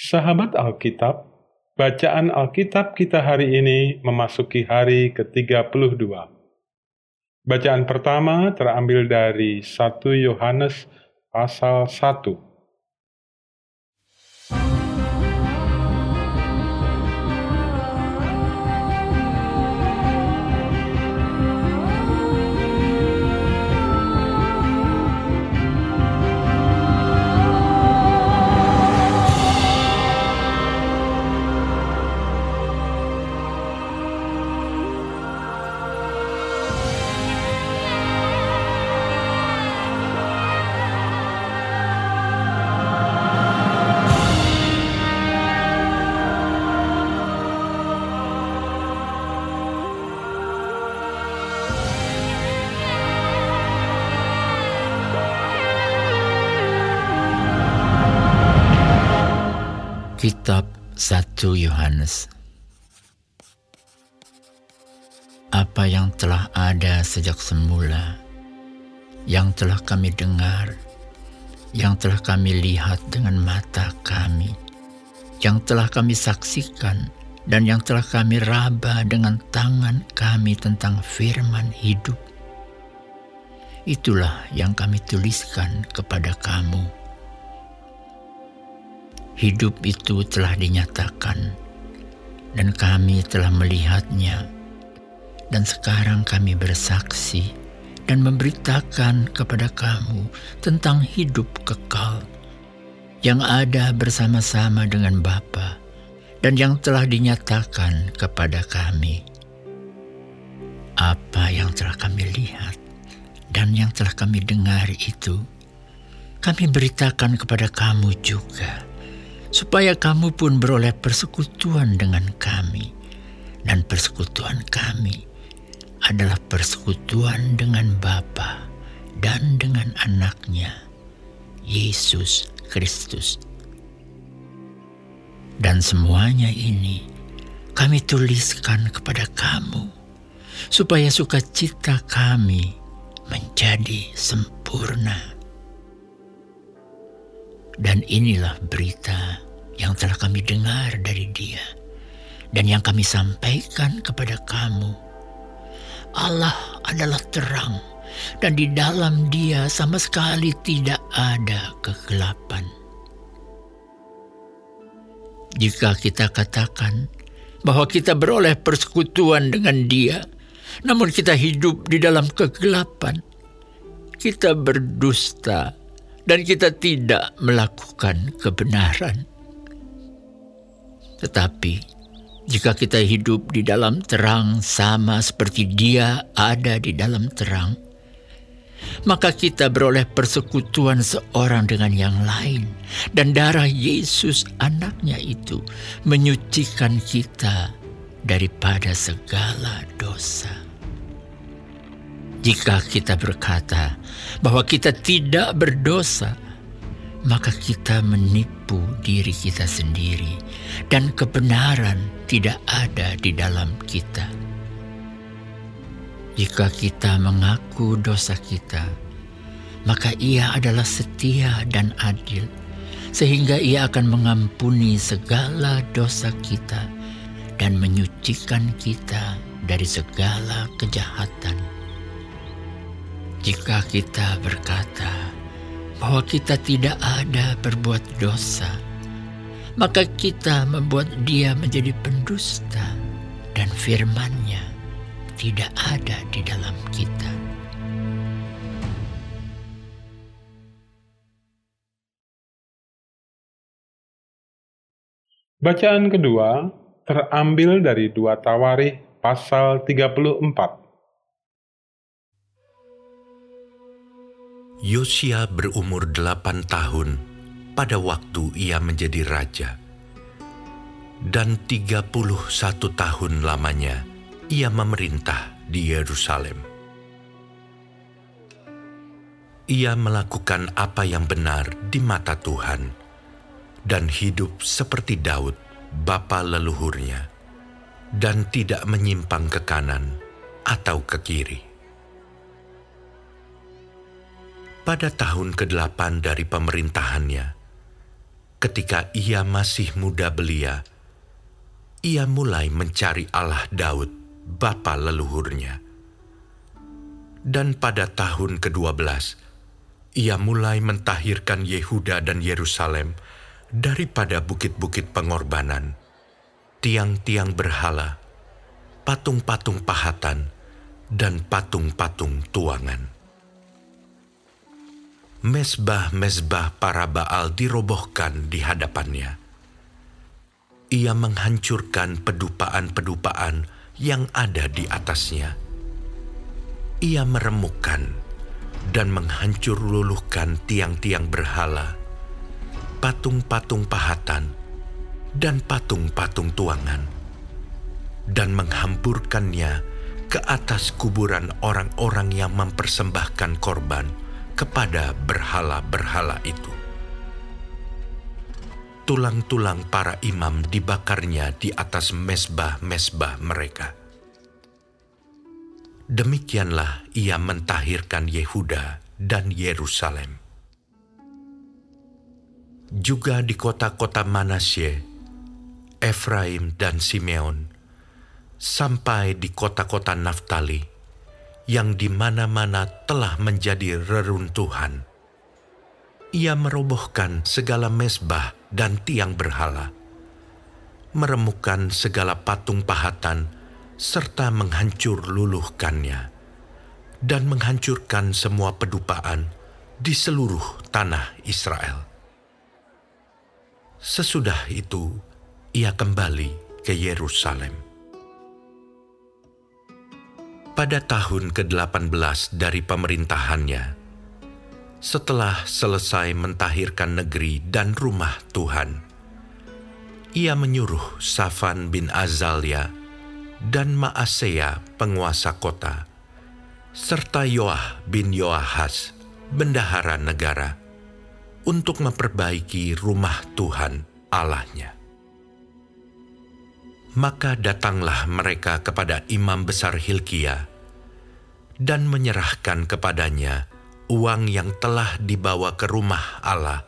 Sahabat Alkitab, bacaan Alkitab kita hari ini memasuki hari ke-32. Bacaan pertama terambil dari 1 Yohanes pasal 1 1 Yohanes Apa yang telah ada sejak semula, yang telah kami dengar, yang telah kami lihat dengan mata kami, yang telah kami saksikan, dan yang telah kami raba dengan tangan kami tentang firman hidup. Itulah yang kami tuliskan kepada kamu hidup itu telah dinyatakan, dan kami telah melihatnya, dan sekarang kami bersaksi dan memberitakan kepada kamu tentang hidup kekal yang ada bersama-sama dengan Bapa dan yang telah dinyatakan kepada kami. Apa yang telah kami lihat dan yang telah kami dengar itu, kami beritakan kepada kamu juga supaya kamu pun beroleh persekutuan dengan kami. Dan persekutuan kami adalah persekutuan dengan Bapa dan dengan anaknya, Yesus Kristus. Dan semuanya ini kami tuliskan kepada kamu, supaya sukacita kami menjadi sempurna. Dan inilah berita yang telah kami dengar dari Dia dan yang kami sampaikan kepada kamu. Allah adalah terang, dan di dalam Dia sama sekali tidak ada kegelapan. Jika kita katakan bahwa kita beroleh persekutuan dengan Dia, namun kita hidup di dalam kegelapan, kita berdusta dan kita tidak melakukan kebenaran. Tetapi jika kita hidup di dalam terang sama seperti Dia ada di dalam terang, maka kita beroleh persekutuan seorang dengan yang lain, dan darah Yesus, anaknya itu, menyucikan kita daripada segala dosa. Jika kita berkata bahwa kita tidak berdosa, maka kita menipu diri kita sendiri, dan kebenaran tidak ada di dalam kita. Jika kita mengaku dosa kita, maka Ia adalah setia dan adil, sehingga Ia akan mengampuni segala dosa kita dan menyucikan kita dari segala kejahatan. Jika kita berkata bahwa kita tidak ada berbuat dosa, maka kita membuat dia menjadi pendusta dan firman-Nya tidak ada di dalam kita. Bacaan kedua terambil dari dua Tawarikh pasal 34 Yosia berumur delapan tahun pada waktu ia menjadi raja. Dan tiga puluh satu tahun lamanya ia memerintah di Yerusalem. Ia melakukan apa yang benar di mata Tuhan dan hidup seperti Daud, bapa leluhurnya, dan tidak menyimpang ke kanan atau ke kiri pada tahun ke-8 dari pemerintahannya, ketika ia masih muda belia, ia mulai mencari Allah Daud, bapa leluhurnya. Dan pada tahun ke-12, ia mulai mentahirkan Yehuda dan Yerusalem daripada bukit-bukit pengorbanan, tiang-tiang berhala, patung-patung pahatan, dan patung-patung tuangan. Mesbah-mesbah para Baal dirobohkan di hadapannya. Ia menghancurkan pedupaan-pedupaan yang ada di atasnya. Ia meremukkan dan menghancur luluhkan tiang-tiang berhala, patung-patung pahatan, dan patung-patung tuangan, dan menghampurkannya ke atas kuburan orang-orang yang mempersembahkan korban kepada berhala-berhala itu. Tulang-tulang para imam dibakarnya di atas mesbah-mesbah mereka. Demikianlah ia mentahirkan Yehuda dan Yerusalem. Juga di kota-kota Manasye, Efraim dan Simeon, sampai di kota-kota Naftali, yang di mana-mana telah menjadi reruntuhan. Ia merobohkan segala mesbah dan tiang berhala, meremukkan segala patung pahatan, serta menghancur luluhkannya, dan menghancurkan semua pedupaan di seluruh tanah Israel. Sesudah itu, ia kembali ke Yerusalem pada tahun ke-18 dari pemerintahannya, setelah selesai mentahirkan negeri dan rumah Tuhan, ia menyuruh Safan bin Azalia dan Maasea penguasa kota, serta Yoah bin Yoahas, bendahara negara, untuk memperbaiki rumah Tuhan Allahnya. Maka datanglah mereka kepada imam besar Hilkiah dan menyerahkan kepadanya uang yang telah dibawa ke rumah Allah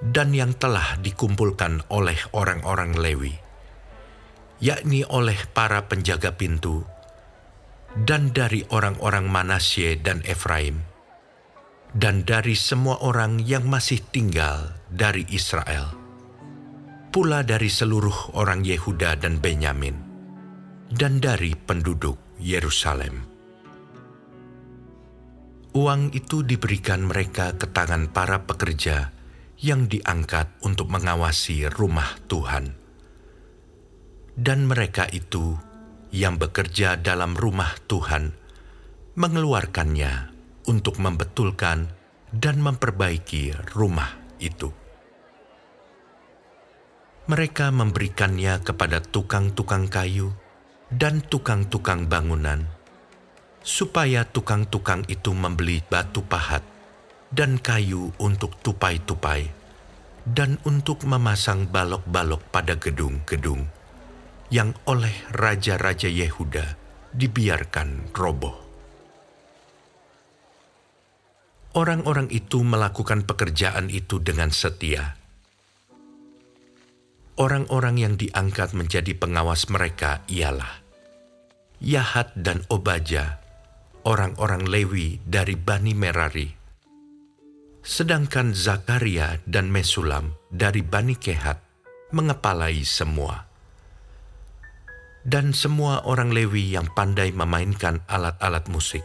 dan yang telah dikumpulkan oleh orang-orang Lewi, yakni oleh para penjaga pintu, dan dari orang-orang Manasye dan Efraim, dan dari semua orang yang masih tinggal dari Israel, pula dari seluruh orang Yehuda dan Benyamin, dan dari penduduk Yerusalem. Uang itu diberikan mereka ke tangan para pekerja yang diangkat untuk mengawasi rumah Tuhan. Dan mereka itu yang bekerja dalam rumah Tuhan mengeluarkannya untuk membetulkan dan memperbaiki rumah itu. Mereka memberikannya kepada tukang-tukang kayu dan tukang-tukang bangunan supaya tukang-tukang itu membeli batu pahat dan kayu untuk tupai-tupai dan untuk memasang balok-balok pada gedung-gedung yang oleh raja-raja Yehuda dibiarkan roboh. Orang-orang itu melakukan pekerjaan itu dengan setia. Orang-orang yang diangkat menjadi pengawas mereka ialah Yahat dan Obaja, orang-orang Lewi dari Bani Merari. Sedangkan Zakaria dan Mesulam dari Bani Kehat mengepalai semua. Dan semua orang Lewi yang pandai memainkan alat-alat musik,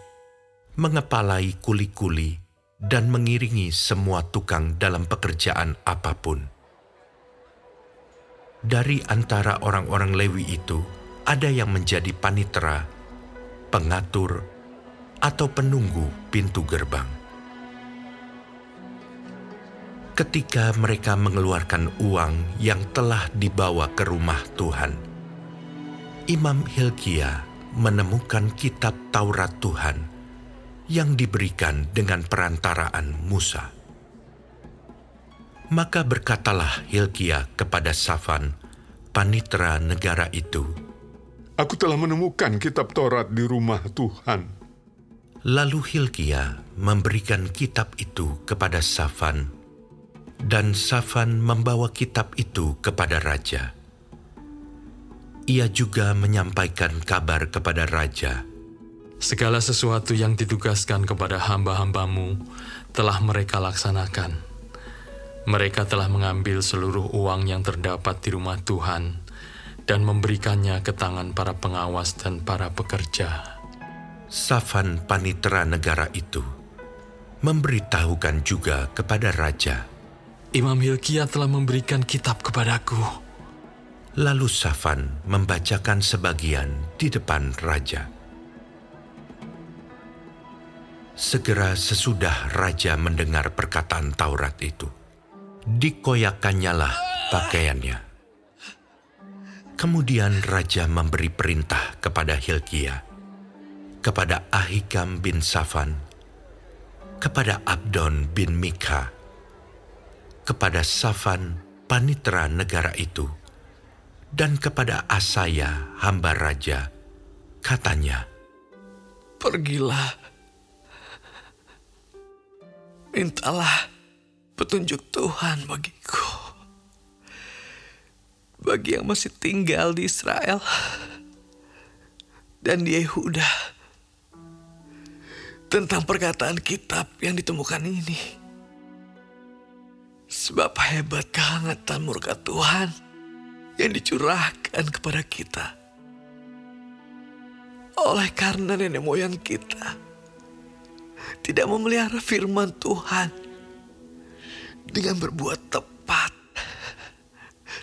mengepalai kuli-kuli dan mengiringi semua tukang dalam pekerjaan apa pun. Dari antara orang-orang Lewi itu, ada yang menjadi panitera, pengatur, atau penunggu pintu gerbang. Ketika mereka mengeluarkan uang yang telah dibawa ke rumah Tuhan, Imam Hilkiah menemukan kitab Taurat Tuhan yang diberikan dengan perantaraan Musa. Maka berkatalah Hilkiah kepada Safan, panitera negara itu, Aku telah menemukan kitab Taurat di rumah Tuhan. Lalu Hilkia memberikan kitab itu kepada Safan, Dan Safan membawa kitab itu kepada raja. Ia juga menyampaikan kabar kepada raja. Segala sesuatu yang ditugaskan kepada hamba-hambamu telah mereka laksanakan. Mereka telah mengambil seluruh uang yang terdapat di rumah Tuhan dan memberikannya ke tangan para pengawas dan para pekerja. Safan panitera negara itu memberitahukan juga kepada raja. Imam Hilkia telah memberikan kitab kepadaku. Lalu Safan membacakan sebagian di depan raja. Segera sesudah raja mendengar perkataan Taurat itu, dikoyakkannyalah pakaiannya. Kemudian raja memberi perintah kepada Hilkia, kepada Ahikam bin Safan, kepada Abdon bin Mika, kepada Safan panitra negara itu, dan kepada Asaya hamba raja, katanya, Pergilah, mintalah petunjuk Tuhan bagiku. Bagi yang masih tinggal di Israel dan di Yehuda tentang perkataan kitab yang ditemukan ini. Sebab hebat kehangatan murka Tuhan yang dicurahkan kepada kita. Oleh karena nenek moyang kita tidak memelihara firman Tuhan dengan berbuat tepat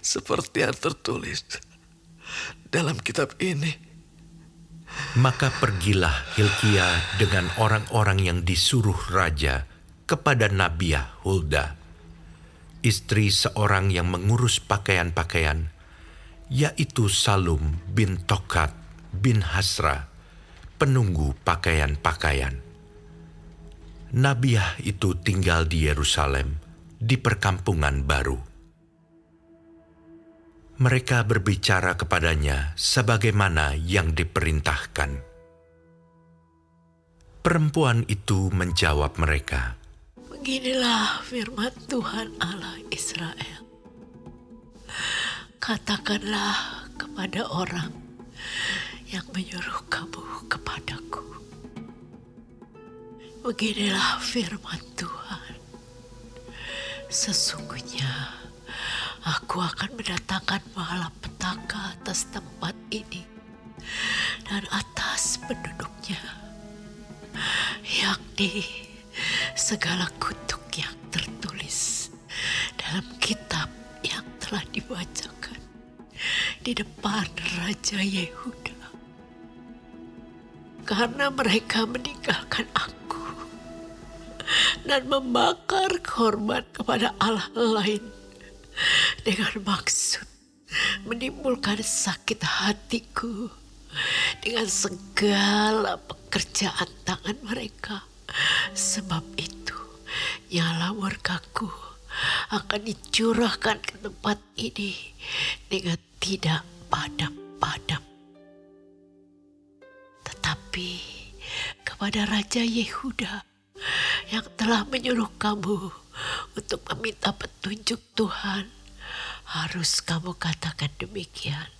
seperti yang tertulis dalam kitab ini. Maka pergilah Hilkia dengan orang-orang yang disuruh raja kepada Nabiah Hulda, istri seorang yang mengurus pakaian-pakaian, yaitu Salum bin Tokat bin Hasra, penunggu pakaian-pakaian. Nabiah itu tinggal di Yerusalem, di perkampungan baru mereka berbicara kepadanya sebagaimana yang diperintahkan. Perempuan itu menjawab mereka, Beginilah firman Tuhan Allah Israel. Katakanlah kepada orang yang menyuruh kamu kepadaku. Beginilah firman Tuhan. Sesungguhnya aku akan mendatangkan malapetaka atas tempat ini dan atas penduduknya, yakni segala kutuk yang tertulis dalam kitab yang telah dibacakan di depan Raja Yehuda. Karena mereka meninggalkan aku dan membakar korban kepada Allah lain dengan maksud menimbulkan sakit hatiku dengan segala pekerjaan tangan mereka. Sebab itu, nyala murkaku akan dicurahkan ke tempat ini dengan tidak padam-padam. Tetapi kepada Raja Yehuda yang telah menyuruh kamu untuk meminta petunjuk Tuhan, harus kamu katakan demikian.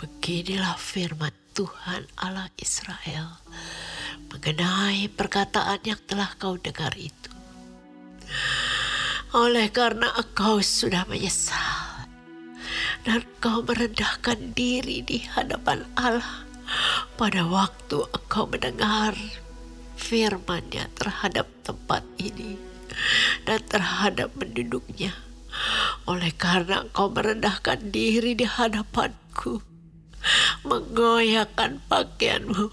Beginilah firman Tuhan Allah Israel mengenai perkataan yang telah kau dengar itu. Oleh karena engkau sudah menyesal dan kau merendahkan diri di hadapan Allah pada waktu engkau mendengar firman-Nya terhadap tempat ini dan terhadap penduduknya. Oleh karena engkau merendahkan diri di hadapanku, menggoyahkan pakaianmu,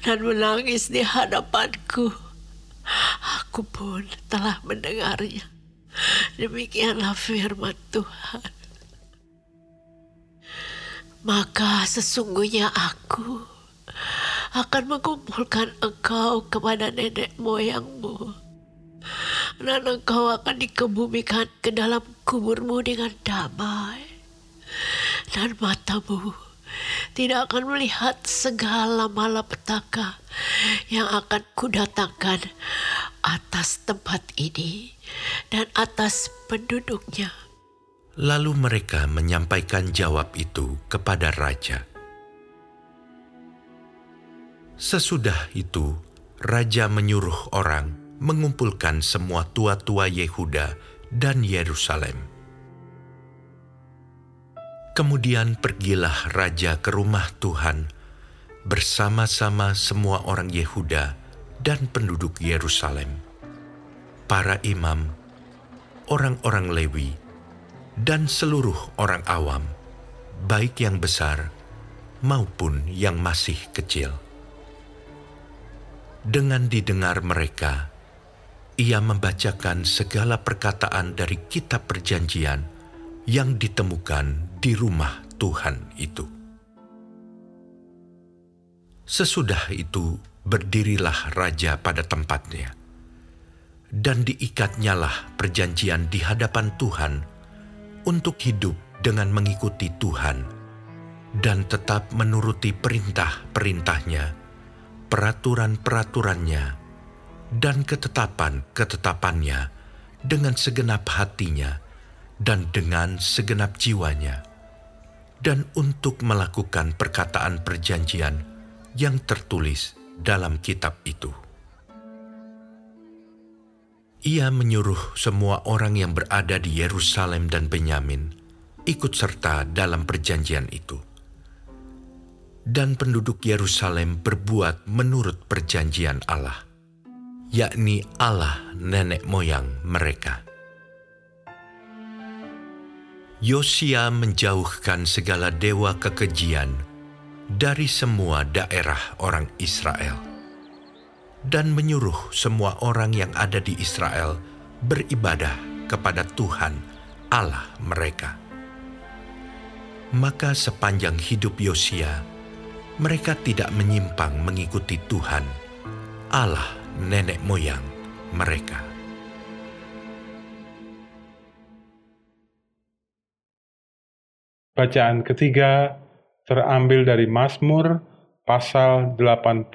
dan menangis di hadapanku, aku pun telah mendengarnya. Demikianlah firman Tuhan. Maka sesungguhnya aku akan mengumpulkan engkau kepada nenek moyangmu dan engkau akan dikebumikan ke dalam kuburmu dengan damai. Dan matamu tidak akan melihat segala malapetaka yang akan kudatangkan atas tempat ini dan atas penduduknya. Lalu mereka menyampaikan jawab itu kepada raja. Sesudah itu, raja menyuruh orang mengumpulkan semua tua-tua Yehuda dan Yerusalem. Kemudian pergilah raja ke rumah Tuhan bersama-sama semua orang Yehuda dan penduduk Yerusalem, para imam, orang-orang Lewi, dan seluruh orang awam, baik yang besar maupun yang masih kecil. Dengan didengar mereka, ia membacakan segala perkataan dari Kitab Perjanjian yang ditemukan di rumah Tuhan itu. Sesudah itu, berdirilah raja pada tempatnya, dan diikatnyalah perjanjian di hadapan Tuhan untuk hidup dengan mengikuti Tuhan dan tetap menuruti perintah-perintahnya, peraturan-peraturannya, dan ketetapan-ketetapannya dengan segenap hatinya dan dengan segenap jiwanya, dan untuk melakukan perkataan perjanjian yang tertulis dalam kitab itu. Ia menyuruh semua orang yang berada di Yerusalem dan Benyamin ikut serta dalam perjanjian itu. Dan penduduk Yerusalem berbuat menurut perjanjian Allah yakni Allah nenek moyang mereka. Yosia menjauhkan segala dewa kekejian dari semua daerah orang Israel dan menyuruh semua orang yang ada di Israel beribadah kepada Tuhan Allah mereka. Maka sepanjang hidup Yosia, mereka tidak menyimpang mengikuti Tuhan Allah nenek moyang mereka. Bacaan ketiga terambil dari Mazmur pasal 89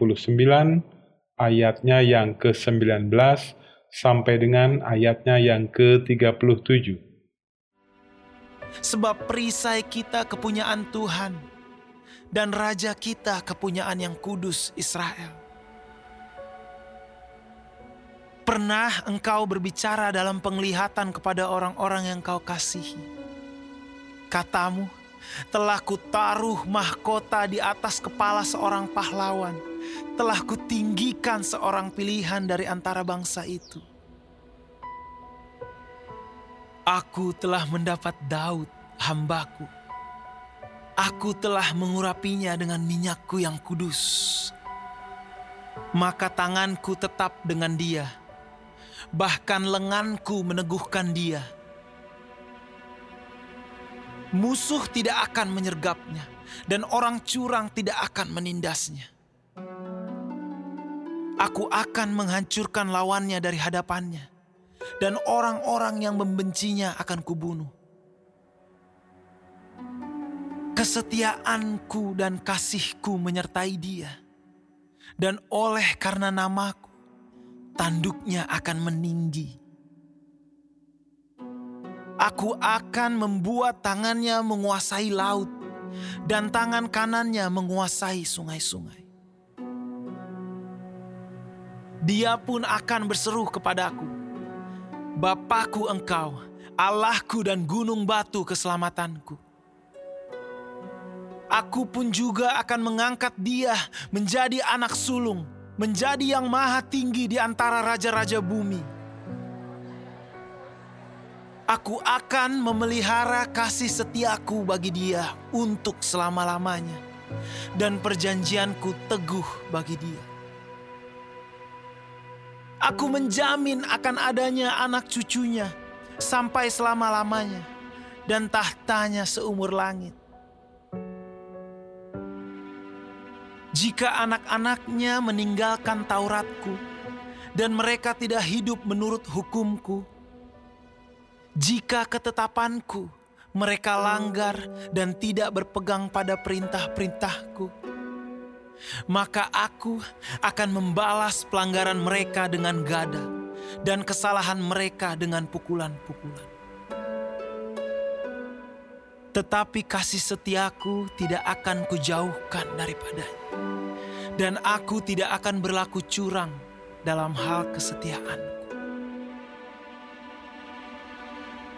ayatnya yang ke-19 sampai dengan ayatnya yang ke-37. Sebab perisai kita kepunyaan Tuhan dan Raja kita kepunyaan yang kudus Israel. Pernah engkau berbicara dalam penglihatan kepada orang-orang yang kau kasihi. Katamu, telah kutaruh mahkota di atas kepala seorang pahlawan. Telah kutinggikan seorang pilihan dari antara bangsa itu. Aku telah mendapat Daud, hambaku. Aku telah mengurapinya dengan minyakku yang kudus. Maka tanganku tetap dengan dia bahkan lenganku meneguhkan dia. Musuh tidak akan menyergapnya, dan orang curang tidak akan menindasnya. Aku akan menghancurkan lawannya dari hadapannya, dan orang-orang yang membencinya akan kubunuh. Kesetiaanku dan kasihku menyertai dia, dan oleh karena namaku, tanduknya akan meninggi. Aku akan membuat tangannya menguasai laut, dan tangan kanannya menguasai sungai-sungai. Dia pun akan berseru kepadaku, Bapakku engkau, Allahku dan gunung batu keselamatanku. Aku pun juga akan mengangkat dia menjadi anak sulung menjadi yang maha tinggi di antara raja-raja bumi. Aku akan memelihara kasih setiaku bagi dia untuk selama-lamanya, dan perjanjianku teguh bagi dia. Aku menjamin akan adanya anak cucunya sampai selama-lamanya, dan tahtanya seumur langit Jika anak-anaknya meninggalkan Tauratku dan mereka tidak hidup menurut hukumku, jika ketetapanku mereka langgar dan tidak berpegang pada perintah-perintahku, maka aku akan membalas pelanggaran mereka dengan gada dan kesalahan mereka dengan pukulan-pukulan. Tetapi kasih setiaku tidak akan kujauhkan daripadanya. Dan aku tidak akan berlaku curang dalam hal kesetiaanku.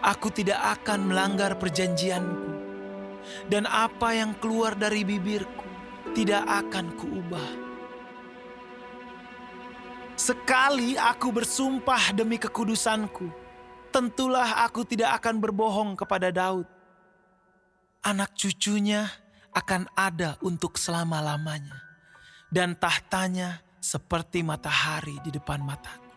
Aku tidak akan melanggar perjanjianku. Dan apa yang keluar dari bibirku tidak akan kuubah. Sekali aku bersumpah demi kekudusanku, tentulah aku tidak akan berbohong kepada Daud anak cucunya akan ada untuk selama-lamanya, dan tahtanya seperti matahari di depan mataku.